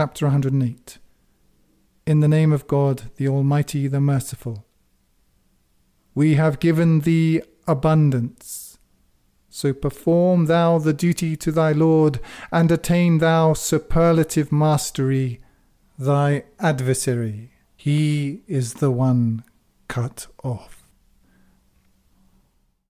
chapter 108. In the name of God, the Almighty, the Merciful. We have given thee abundance. So perform thou the duty to thy Lord, and attain thou superlative mastery, thy adversary. He is the one cut off.